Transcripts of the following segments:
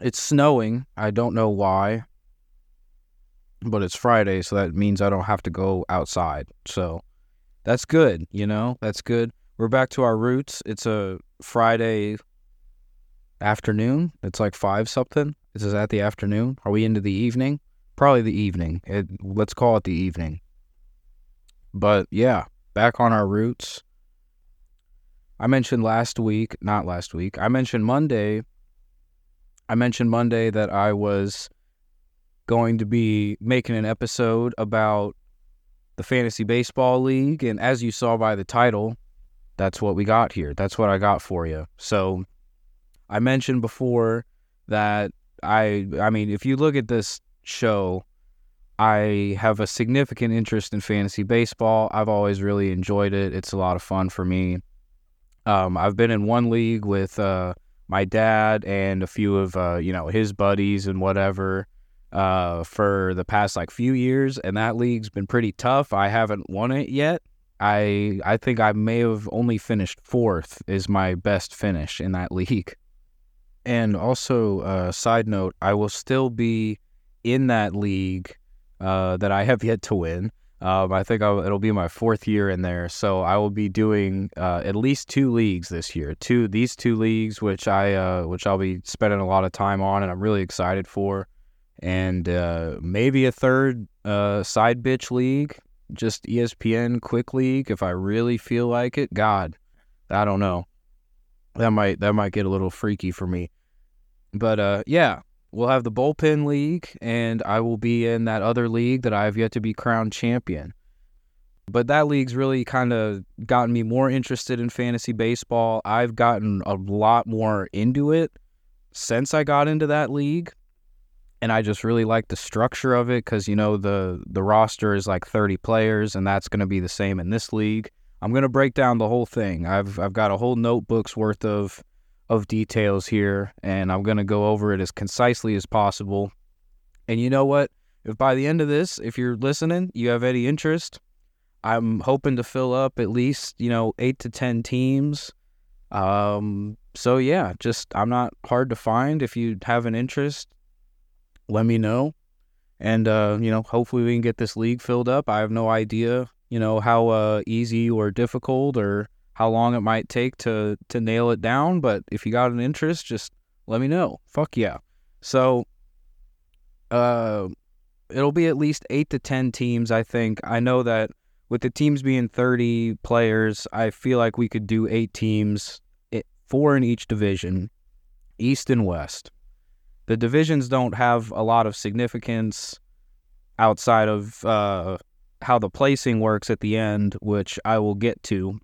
It's snowing. I don't know why, but it's Friday, so that means I don't have to go outside. So that's good, you know? That's good. We're back to our roots. It's a Friday afternoon. It's like 5 something. Is This is at the afternoon. Are we into the evening? Probably the evening. It, let's call it the evening. But yeah, back on our roots. I mentioned last week, not last week, I mentioned Monday. I mentioned Monday that I was going to be making an episode about the Fantasy Baseball League. And as you saw by the title, that's what we got here. That's what I got for you. So I mentioned before that I, I mean, if you look at this show, I have a significant interest in fantasy baseball. I've always really enjoyed it. It's a lot of fun for me. Um, I've been in one league with uh, my dad and a few of uh, you know his buddies and whatever uh, for the past like few years, and that league's been pretty tough. I haven't won it yet. I I think I may have only finished fourth is my best finish in that league. And also, uh, side note, I will still be in that league uh, that I have yet to win. Um, I think I'll, it'll be my fourth year in there, so I will be doing uh, at least two leagues this year. Two these two leagues, which I uh, which I'll be spending a lot of time on, and I'm really excited for, and uh, maybe a third uh, side bitch league, just ESPN quick league if I really feel like it. God, I don't know. That might that might get a little freaky for me, but uh, yeah, we'll have the bullpen league, and I will be in that other league that I have yet to be crowned champion. But that league's really kind of gotten me more interested in fantasy baseball. I've gotten a lot more into it since I got into that league. And I just really like the structure of it because, you know, the, the roster is like 30 players, and that's going to be the same in this league. I'm going to break down the whole thing. I've, I've got a whole notebook's worth of of details here, and I'm going to go over it as concisely as possible. And you know what? If by the end of this, if you're listening, you have any interest, I'm hoping to fill up at least, you know, eight to 10 teams. Um, so yeah, just I'm not hard to find. If you have an interest, let me know. And, uh, you know, hopefully we can get this league filled up. I have no idea, you know, how uh, easy or difficult or how long it might take to to nail it down. But if you got an interest, just let me know. Fuck yeah. So, uh, it'll be at least eight to ten teams. I think. I know that with the teams being thirty players, I feel like we could do eight teams, four in each division, East and West. The divisions don't have a lot of significance outside of uh, how the placing works at the end, which I will get to.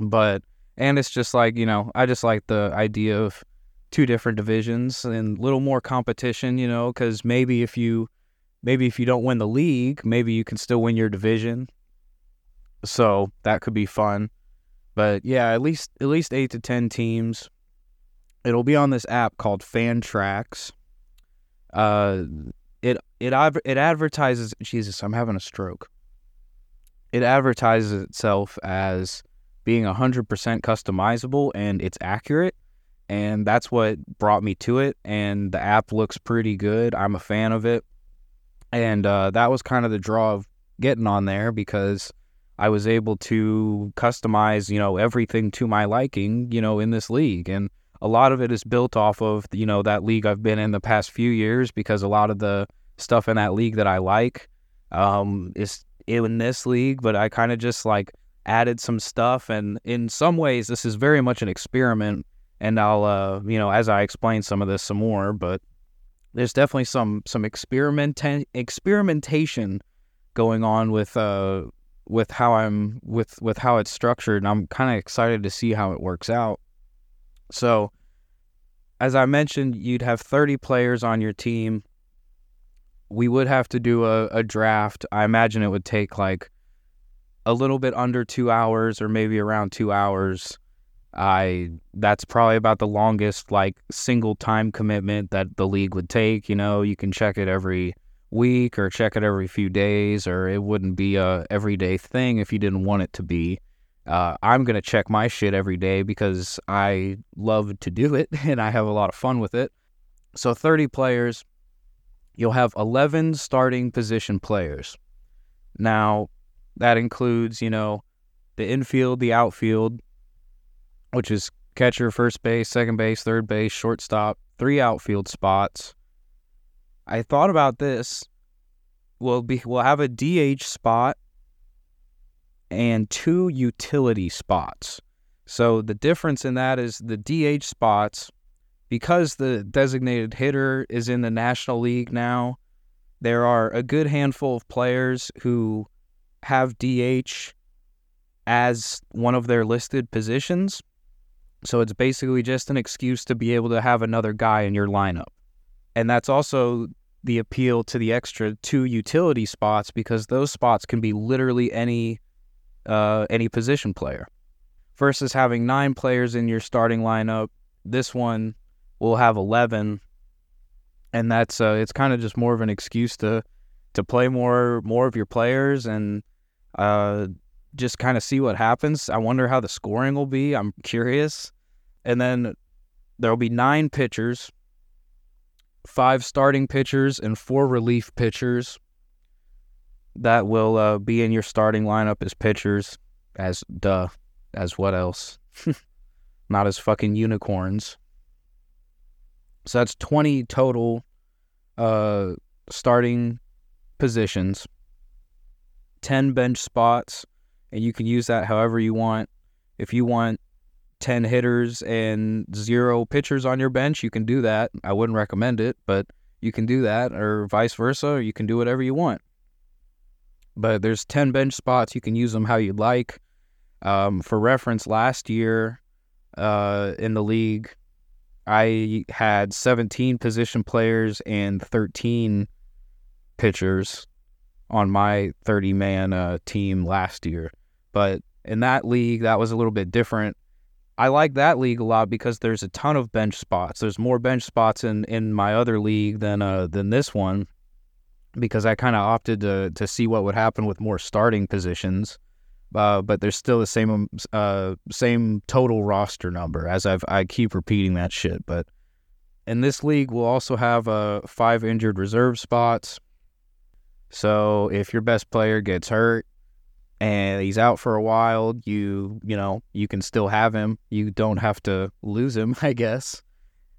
But and it's just like you know, I just like the idea of two different divisions and a little more competition. You know, because maybe if you maybe if you don't win the league, maybe you can still win your division. So that could be fun. But yeah, at least at least eight to ten teams. It'll be on this app called Fantrax. Uh, it it it advertises. Jesus, I'm having a stroke. It advertises itself as being 100% customizable and it's accurate. And that's what brought me to it. And the app looks pretty good. I'm a fan of it. And uh, that was kind of the draw of getting on there because I was able to customize, you know, everything to my liking, you know, in this league. And a lot of it is built off of, you know, that league I've been in the past few years because a lot of the stuff in that league that I like um, is in this league, but I kind of just like added some stuff. And in some ways, this is very much an experiment. And I'll, uh, you know, as I explain some of this some more, but there's definitely some some experiment experimentation going on with uh with how I'm with with how it's structured, and I'm kind of excited to see how it works out. So, as I mentioned, you'd have 30 players on your team. We would have to do a, a draft. I imagine it would take like a little bit under two hours or maybe around two hours. I that's probably about the longest like single time commitment that the league would take. You know, you can check it every week or check it every few days, or it wouldn't be a everyday thing if you didn't want it to be. Uh, I'm gonna check my shit every day because I love to do it and I have a lot of fun with it. So 30 players, you'll have 11 starting position players. Now, that includes, you know, the infield, the outfield, which is catcher, first base, second base, third base, shortstop, three outfield spots. I thought about this. We'll be we'll have a DH spot and two utility spots. So the difference in that is the DH spots because the designated hitter is in the National League now. There are a good handful of players who have DH as one of their listed positions. So it's basically just an excuse to be able to have another guy in your lineup. And that's also the appeal to the extra two utility spots because those spots can be literally any uh, any position player. Versus having nine players in your starting lineup, this one will have eleven, and that's uh, it's kind of just more of an excuse to to play more more of your players and uh, just kind of see what happens. I wonder how the scoring will be. I'm curious. And then there'll be nine pitchers, five starting pitchers, and four relief pitchers that will uh, be in your starting lineup as pitchers. As duh, as what else? Not as fucking unicorns. So that's 20 total uh, starting positions, 10 bench spots, and you can use that however you want. If you want 10 hitters and zero pitchers on your bench, you can do that. I wouldn't recommend it, but you can do that, or vice versa, or you can do whatever you want. But there's 10 bench spots. You can use them how you'd like. Um, for reference, last year uh, in the league, I had 17 position players and 13 pitchers on my 30 man uh, team last year. But in that league, that was a little bit different. I like that league a lot because there's a ton of bench spots. There's more bench spots in, in my other league than uh, than this one because I kind of opted to to see what would happen with more starting positions. Uh, but there's still the same um, uh, same total roster number as I've I keep repeating that shit. But in this league, we'll also have uh, five injured reserve spots. So if your best player gets hurt, and he's out for a while, you you know you can still have him. You don't have to lose him, I guess.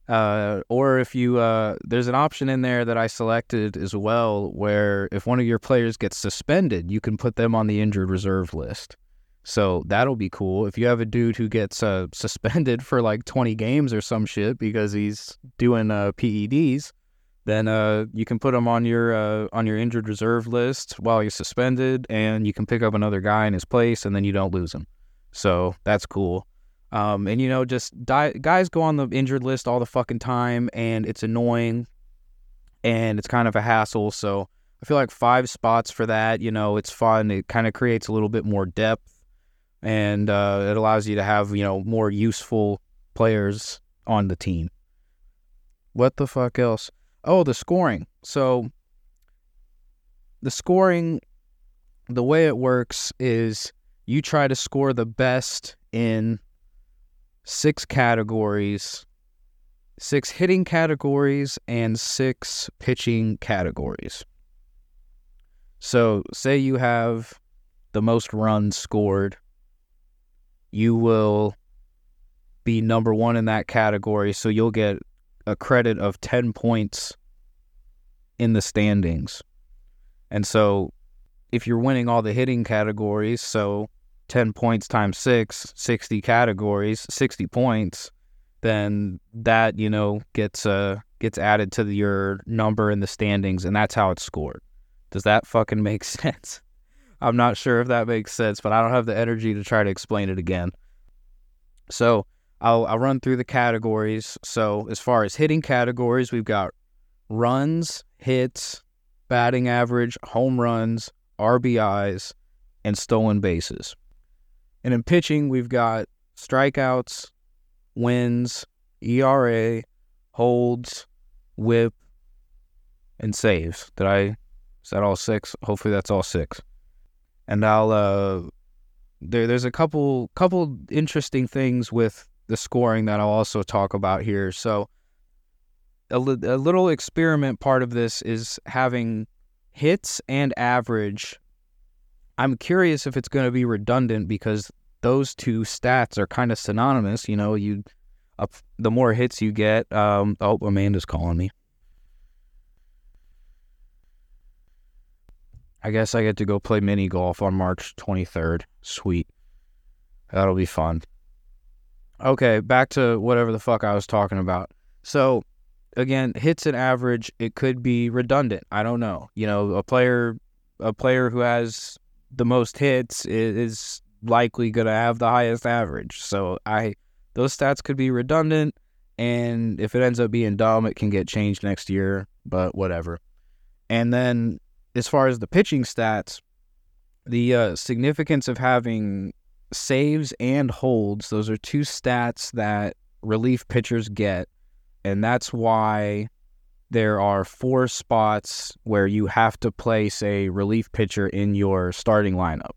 Uh, or if you uh, there's an option in there that I selected as well, where if one of your players gets suspended, you can put them on the injured reserve list. So that'll be cool. If you have a dude who gets uh, suspended for like 20 games or some shit because he's doing uh, PEDs, then uh, you can put him on your uh, on your injured reserve list while he's suspended, and you can pick up another guy in his place, and then you don't lose him. So that's cool. Um, and you know, just die, guys go on the injured list all the fucking time, and it's annoying, and it's kind of a hassle. So I feel like five spots for that. You know, it's fun. It kind of creates a little bit more depth, and uh, it allows you to have you know more useful players on the team. What the fuck else? Oh, the scoring. So the scoring, the way it works is you try to score the best in six categories, six hitting categories, and six pitching categories. So, say you have the most runs scored, you will be number one in that category. So, you'll get a credit of 10 points in the standings. And so if you're winning all the hitting categories, so 10 points times 6, 60 categories, 60 points, then that, you know, gets uh gets added to the, your number in the standings and that's how it's scored. Does that fucking make sense? I'm not sure if that makes sense, but I don't have the energy to try to explain it again. So, I'll, I'll run through the categories. So, as far as hitting categories, we've got runs, hits, batting average, home runs, RBIs, and stolen bases. And in pitching, we've got strikeouts, wins, ERA, holds, whip, and saves. Did I? Is that all six? Hopefully, that's all six. And I'll uh, there. There's a couple couple interesting things with the scoring that I'll also talk about here. So a, li- a little experiment part of this is having hits and average. I'm curious if it's going to be redundant because those two stats are kind of synonymous. You know, you up the more hits you get. Um, oh, Amanda's calling me. I guess I get to go play mini golf on March 23rd. Sweet. That'll be fun. Okay, back to whatever the fuck I was talking about. So, again, hits and average, it could be redundant. I don't know. You know, a player a player who has the most hits is likely going to have the highest average. So, I those stats could be redundant and if it ends up being dumb, it can get changed next year, but whatever. And then as far as the pitching stats, the uh, significance of having saves and holds, those are two stats that relief pitchers get. And that's why there are four spots where you have to place a relief pitcher in your starting lineup.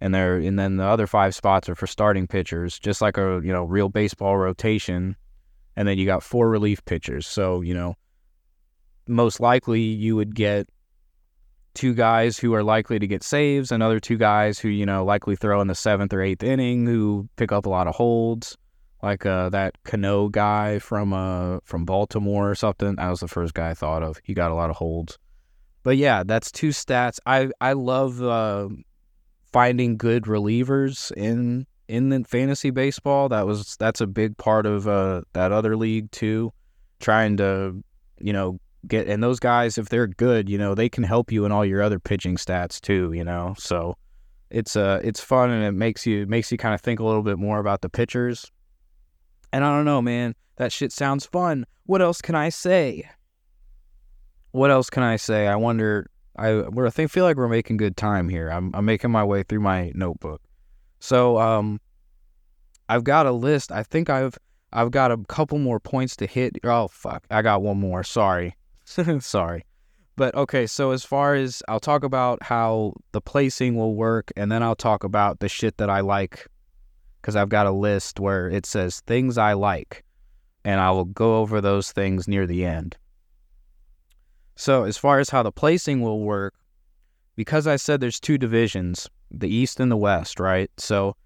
And there and then the other five spots are for starting pitchers, just like a, you know, real baseball rotation. And then you got four relief pitchers. So, you know, most likely you would get two guys who are likely to get saves, another two guys who, you know, likely throw in the seventh or eighth inning who pick up a lot of holds, like uh, that Cano guy from uh, from Baltimore or something. That was the first guy I thought of. He got a lot of holds. But yeah, that's two stats. I I love uh, finding good relievers in in the fantasy baseball. That was that's a big part of uh, that other league too. Trying to you know get and those guys if they're good you know they can help you in all your other pitching stats too you know? So it's uh it's fun and it makes you makes you kind of think a little bit more about the pitchers. And i don't know man that shit sounds fun. What else can i say? What else can i say? I wonder i we're, i think feel like we're making good time here. I'm, I'm making my way through my notebook. So um i've got a list. I think i've I've got a couple more points to hit. Oh fuck, I got one more. Sorry. Sorry. But okay, so as far as I'll talk about how the placing will work, and then I'll talk about the shit that I like because I've got a list where it says things I like, and I will go over those things near the end. So, as far as how the placing will work, because I said there's two divisions, the East and the West, right? So,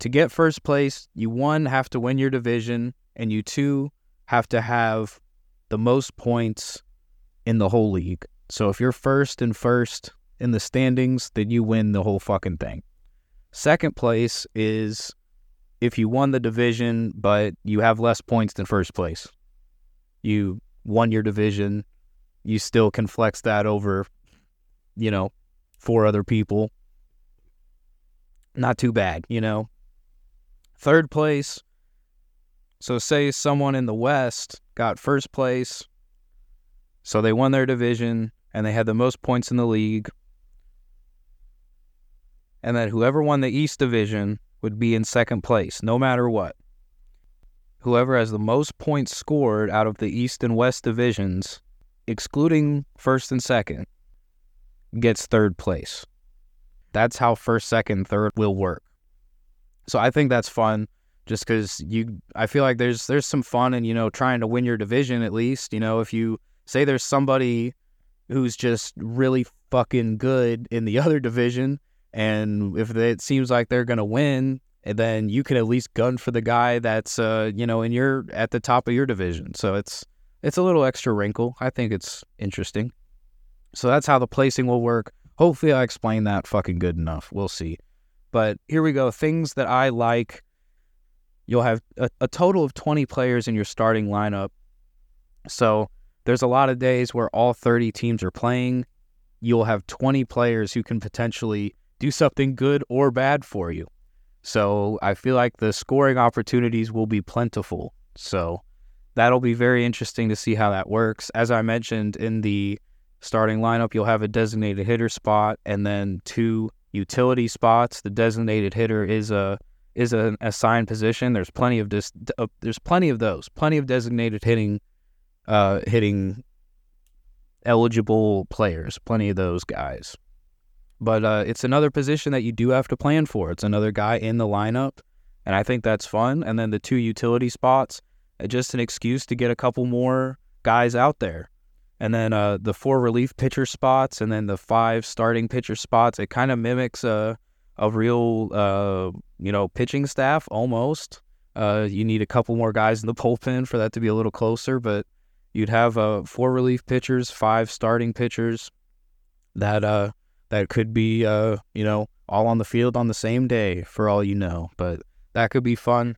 to get first place, you one have to win your division, and you two have to have the most points in the whole league. So if you're first and first in the standings, then you win the whole fucking thing. Second place is if you won the division, but you have less points than first place. You won your division, you still can flex that over, you know, four other people. Not too bad, you know. Third place. So, say someone in the West got first place, so they won their division and they had the most points in the league. And then whoever won the East Division would be in second place, no matter what. Whoever has the most points scored out of the East and West divisions, excluding first and second, gets third place. That's how first, second, third will work. So I think that's fun just cuz you I feel like there's there's some fun in, you know, trying to win your division at least, you know, if you say there's somebody who's just really fucking good in the other division, and if it seems like they're gonna win, then you can at least gun for the guy that's uh you know in your at the top of your division. So it's it's a little extra wrinkle. I think it's interesting. So that's how the placing will work. Hopefully, I explained that fucking good enough. We'll see. But here we go. Things that I like. You'll have a, a total of 20 players in your starting lineup. So there's a lot of days where all 30 teams are playing. You'll have 20 players who can potentially do something good or bad for you. So I feel like the scoring opportunities will be plentiful. So that'll be very interesting to see how that works. As I mentioned in the starting lineup, you'll have a designated hitter spot and then two utility spots. The designated hitter is a is an assigned position. There's plenty of dis, uh, there's plenty of those, plenty of designated hitting uh, hitting eligible players, plenty of those guys. But uh, it's another position that you do have to plan for. It's another guy in the lineup, and I think that's fun. And then the two utility spots, uh, just an excuse to get a couple more guys out there. And then uh, the four relief pitcher spots and then the five starting pitcher spots, it kind of mimics a, a real, uh, you know, pitching staff almost. Uh, you need a couple more guys in the bullpen for that to be a little closer, but you'd have uh, four relief pitchers, five starting pitchers that uh, that could be, uh, you know, all on the field on the same day for all you know. But that could be fun.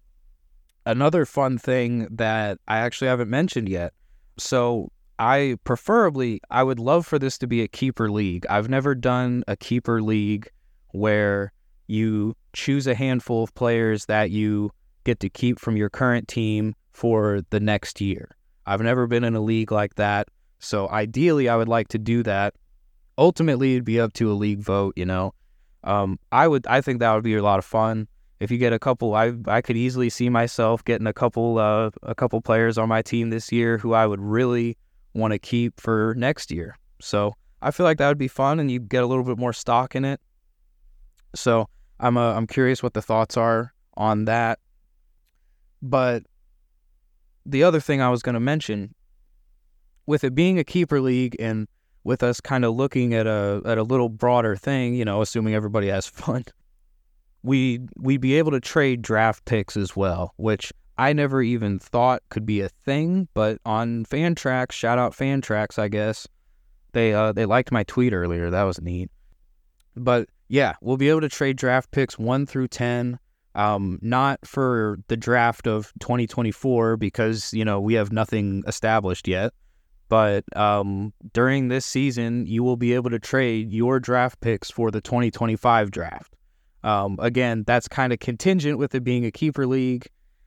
Another fun thing that I actually haven't mentioned yet. So I preferably I would love for this to be a keeper league. I've never done a keeper league where you choose a handful of players that you get to keep from your current team for the next year. I've never been in a league like that. So ideally I would like to do that. Ultimately it'd be up to a league vote, you know. Um, I would I think that would be a lot of fun. If you get a couple I I could easily see myself getting a couple uh, a couple players on my team this year who I would really want to keep for next year. So I feel like that would be fun, and you get a little bit more stock in it. So I'm uh, I'm curious what the thoughts are on that. But the other thing I was going to mention, with it being a keeper league and with us kind of looking at a at a little broader thing, you know, assuming everybody has fun, we we'd be able to trade draft picks as well, which I never even thought could be a thing, but on Fantrax, shout out Fantrax, I guess. They uh they liked my tweet earlier. That was neat. But yeah, we'll be able to trade draft picks 1 through 10. Um not for the draft of 2024 because, you know, we have nothing established yet. But um during this season, you will be able to trade your draft picks for the 2025 draft. Um again, that's kind of contingent with it being a keeper league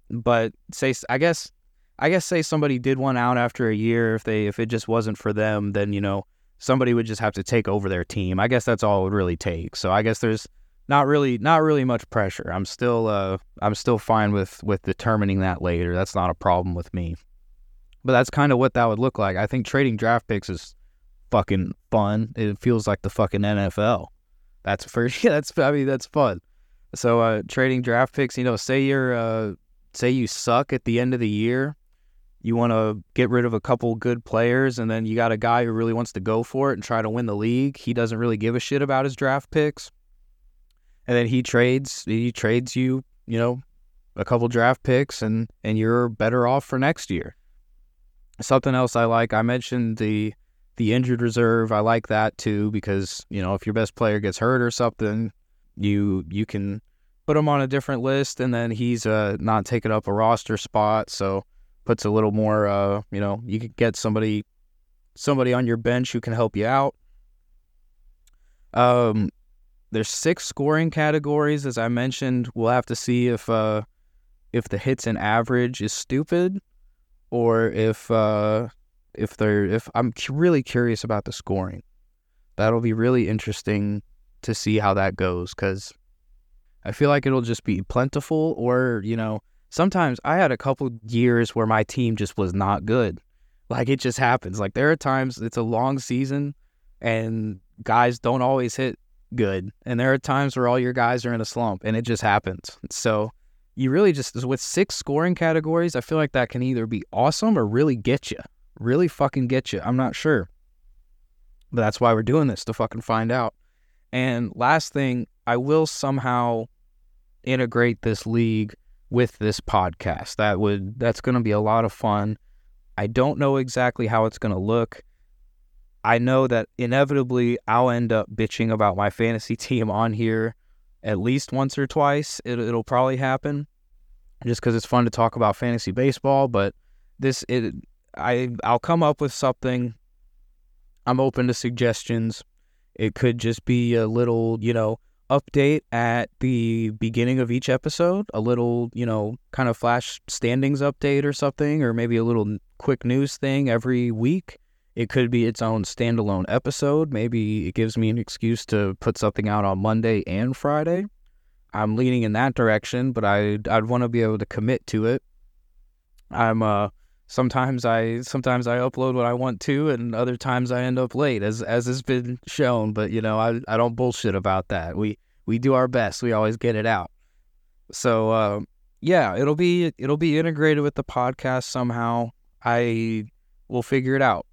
but say I guess I guess say somebody did one out after a year if they if it just wasn't for them then you know somebody would just have to take over their team. I guess that's all it would really take. So I guess there's not really not really much pressure. I'm still uh I'm still fine with with determining that later. That's not a problem with me. But that's kind of what that would look like. I think trading draft picks is fucking fun. It feels like the fucking NFL. That's for yeah, that's I mean that's fun. So uh trading draft picks, you know, say you're uh say you suck at the end of the year, you want to get rid of a couple good players, and then you got a guy who really wants to go for it and try to win the league. He doesn't really give a shit about his draft picks, and then he trades he trades you, you know, a couple draft picks, and and you're better off for next year. Something else I like, I mentioned the the injured reserve. I like that too because you know if your best player gets hurt or something, you you can put him on a different list, and then he's uh, not taking up a roster spot, so puts a little more. Uh, you know, you could get somebody somebody on your bench who can help you out. Um, there's six scoring categories, as I mentioned. We'll have to see if uh, if the hits and average is stupid, or if uh, if they're if I'm really curious about the scoring. That'll be really interesting to see how that goes because I feel like it'll just be plentiful, or, you know, sometimes I had a couple years where my team just was not good. Like it just happens. Like there are times it's a long season and guys don't always hit good. And there are times where all your guys are in a slump and it just happens. So you really just, with six scoring categories, I feel like that can either be awesome or really get you. Really fucking get you. I'm not sure. But that's why we're doing this to fucking find out. And last thing, I will somehow integrate this league with this podcast. That would that's going to be a lot of fun. I don't know exactly how it's going to look. I know that inevitably I'll end up bitching about my fantasy team on here at least once or twice. It, it'll probably happen just because it's fun to talk about fantasy baseball. But this, it, I, I'll come up with something. I'm open to suggestions. It could just be a little, you know, update at the beginning of each episode, a little, you know, kind of flash standings update or something, or maybe a little quick news thing every week. It could be its own standalone episode. Maybe it gives me an excuse to put something out on Monday and Friday. I'm leaning in that direction, but I I'd want to be able to commit to it. I'm uh sometimes I sometimes I upload what I want to, and other times I end up late, as as has been shown. But you know, I I don't bullshit about that. We we do our best. We always get it out. So uh, yeah, it'll be it'll be integrated with the podcast somehow. I we'll figure it out.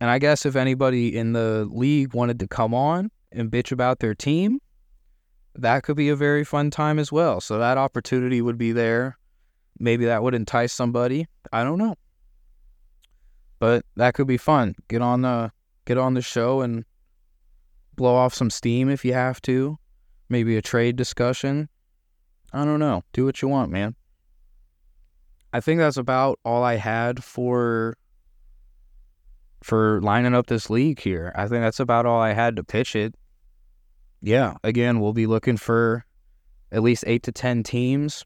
And I guess if anybody in the league wanted to come on and bitch about their team, that could be a very fun time as well. So that opportunity would be there. Maybe that would entice somebody. I don't know. But that could be fun. Get on the get on the show and blow off some steam if you have to. Maybe a trade discussion. I don't know. Do what you want, man. I think that's about all I had for for lining up this league here. I think that's about all I had to pitch it. Yeah, again, we'll be looking for at least 8 to 10 teams.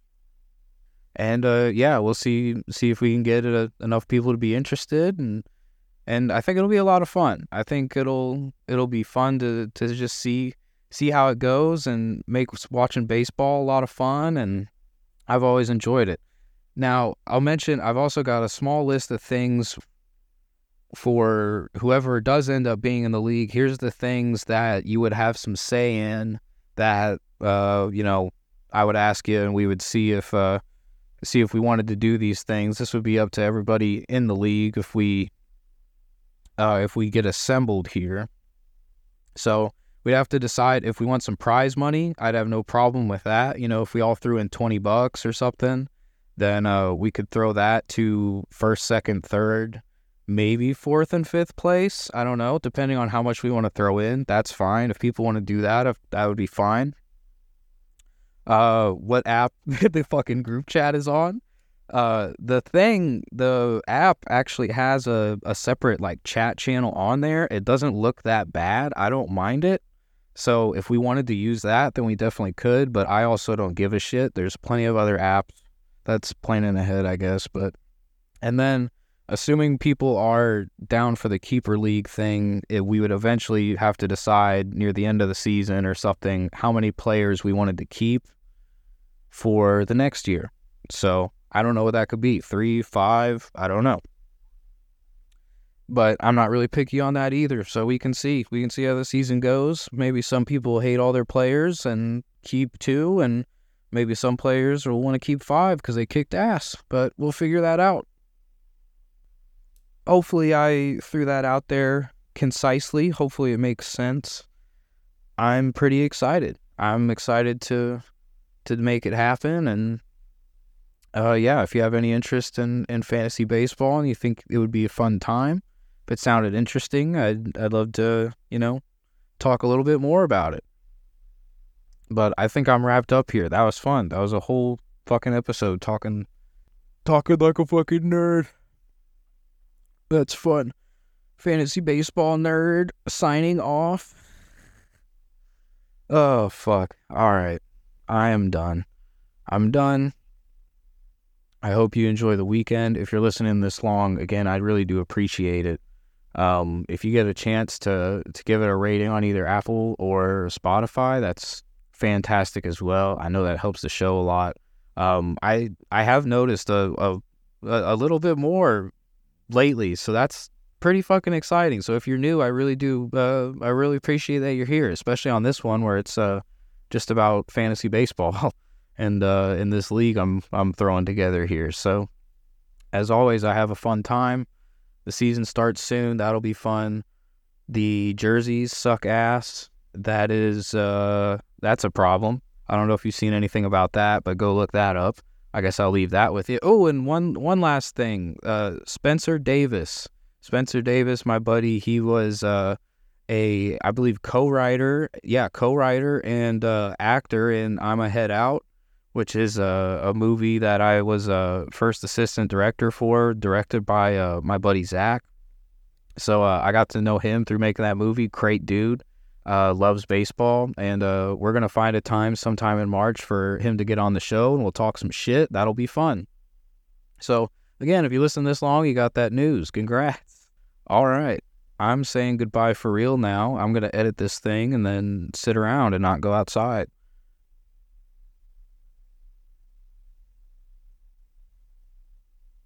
And uh, yeah, we'll see see if we can get uh, enough people to be interested and and I think it'll be a lot of fun. I think it'll it'll be fun to to just see see how it goes and make watching baseball a lot of fun and I've always enjoyed it. Now, I'll mention I've also got a small list of things for whoever does end up being in the league. Here's the things that you would have some say in that uh, you know, I would ask you and we would see if uh, see if we wanted to do these things. This would be up to everybody in the league if we uh, if we get assembled here. So we'd have to decide if we want some prize money. I'd have no problem with that. You know, if we all threw in 20 bucks or something, then uh, we could throw that to first, second, third, maybe fourth and fifth place. I don't know, depending on how much we want to throw in. That's fine. If people want to do that, if, that would be fine. Uh, what app the fucking group chat is on? uh, the thing, the app actually has a, a separate like chat channel on there. It doesn't look that bad. I don't mind it. So if we wanted to use that, then we definitely could. But I also don't give a shit. There's plenty of other apps. That's planning ahead, I guess. But and then assuming people are down for the keeper league thing, it, we would eventually have to decide near the end of the season or something how many players we wanted to keep for the next year. So I don't know what that could be. Three, five, I don't know. But I'm not really picky on that either. So we can see. We can see how the season goes. Maybe some people hate all their players and keep two, and maybe some players will want to keep five because they kicked ass. But we'll figure that out. Hopefully, I threw that out there concisely. Hopefully, it makes sense. I'm pretty excited. I'm excited to to make it happen and uh, yeah, if you have any interest in, in fantasy baseball and you think it would be a fun time, if it sounded interesting, I'd, I'd love to, you know, talk a little bit more about it. But I think I'm wrapped up here. That was fun. That was a whole fucking episode talking, talking like a fucking nerd. That's fun. Fantasy baseball nerd signing off. Oh, fuck. All right. I am done. I'm done. I hope you enjoy the weekend. If you're listening this long, again, I really do appreciate it. Um, if you get a chance to to give it a rating on either Apple or Spotify, that's fantastic as well. I know that helps the show a lot. Um, I I have noticed a, a a little bit more lately, so that's pretty fucking exciting. So if you're new, I really do uh, I really appreciate that you're here, especially on this one where it's uh, just about fantasy baseball. and uh, in this league I'm I'm throwing together here. So as always, I have a fun time. The season starts soon. That'll be fun. The jerseys suck ass. That is uh, that's a problem. I don't know if you've seen anything about that, but go look that up. I guess I'll leave that with you. Oh, and one one last thing. Uh, Spencer Davis. Spencer Davis, my buddy, he was uh, a I believe co-writer, yeah, co-writer and uh, actor in I'm a Head Out which is a, a movie that I was a first assistant director for, directed by uh, my buddy Zach. So uh, I got to know him through making that movie. Great dude, uh, loves baseball, and uh, we're gonna find a time sometime in March for him to get on the show, and we'll talk some shit. That'll be fun. So again, if you listen this long, you got that news. Congrats. All right. I'm saying goodbye for real now. I'm to edit this thing and then sit around and not go outside.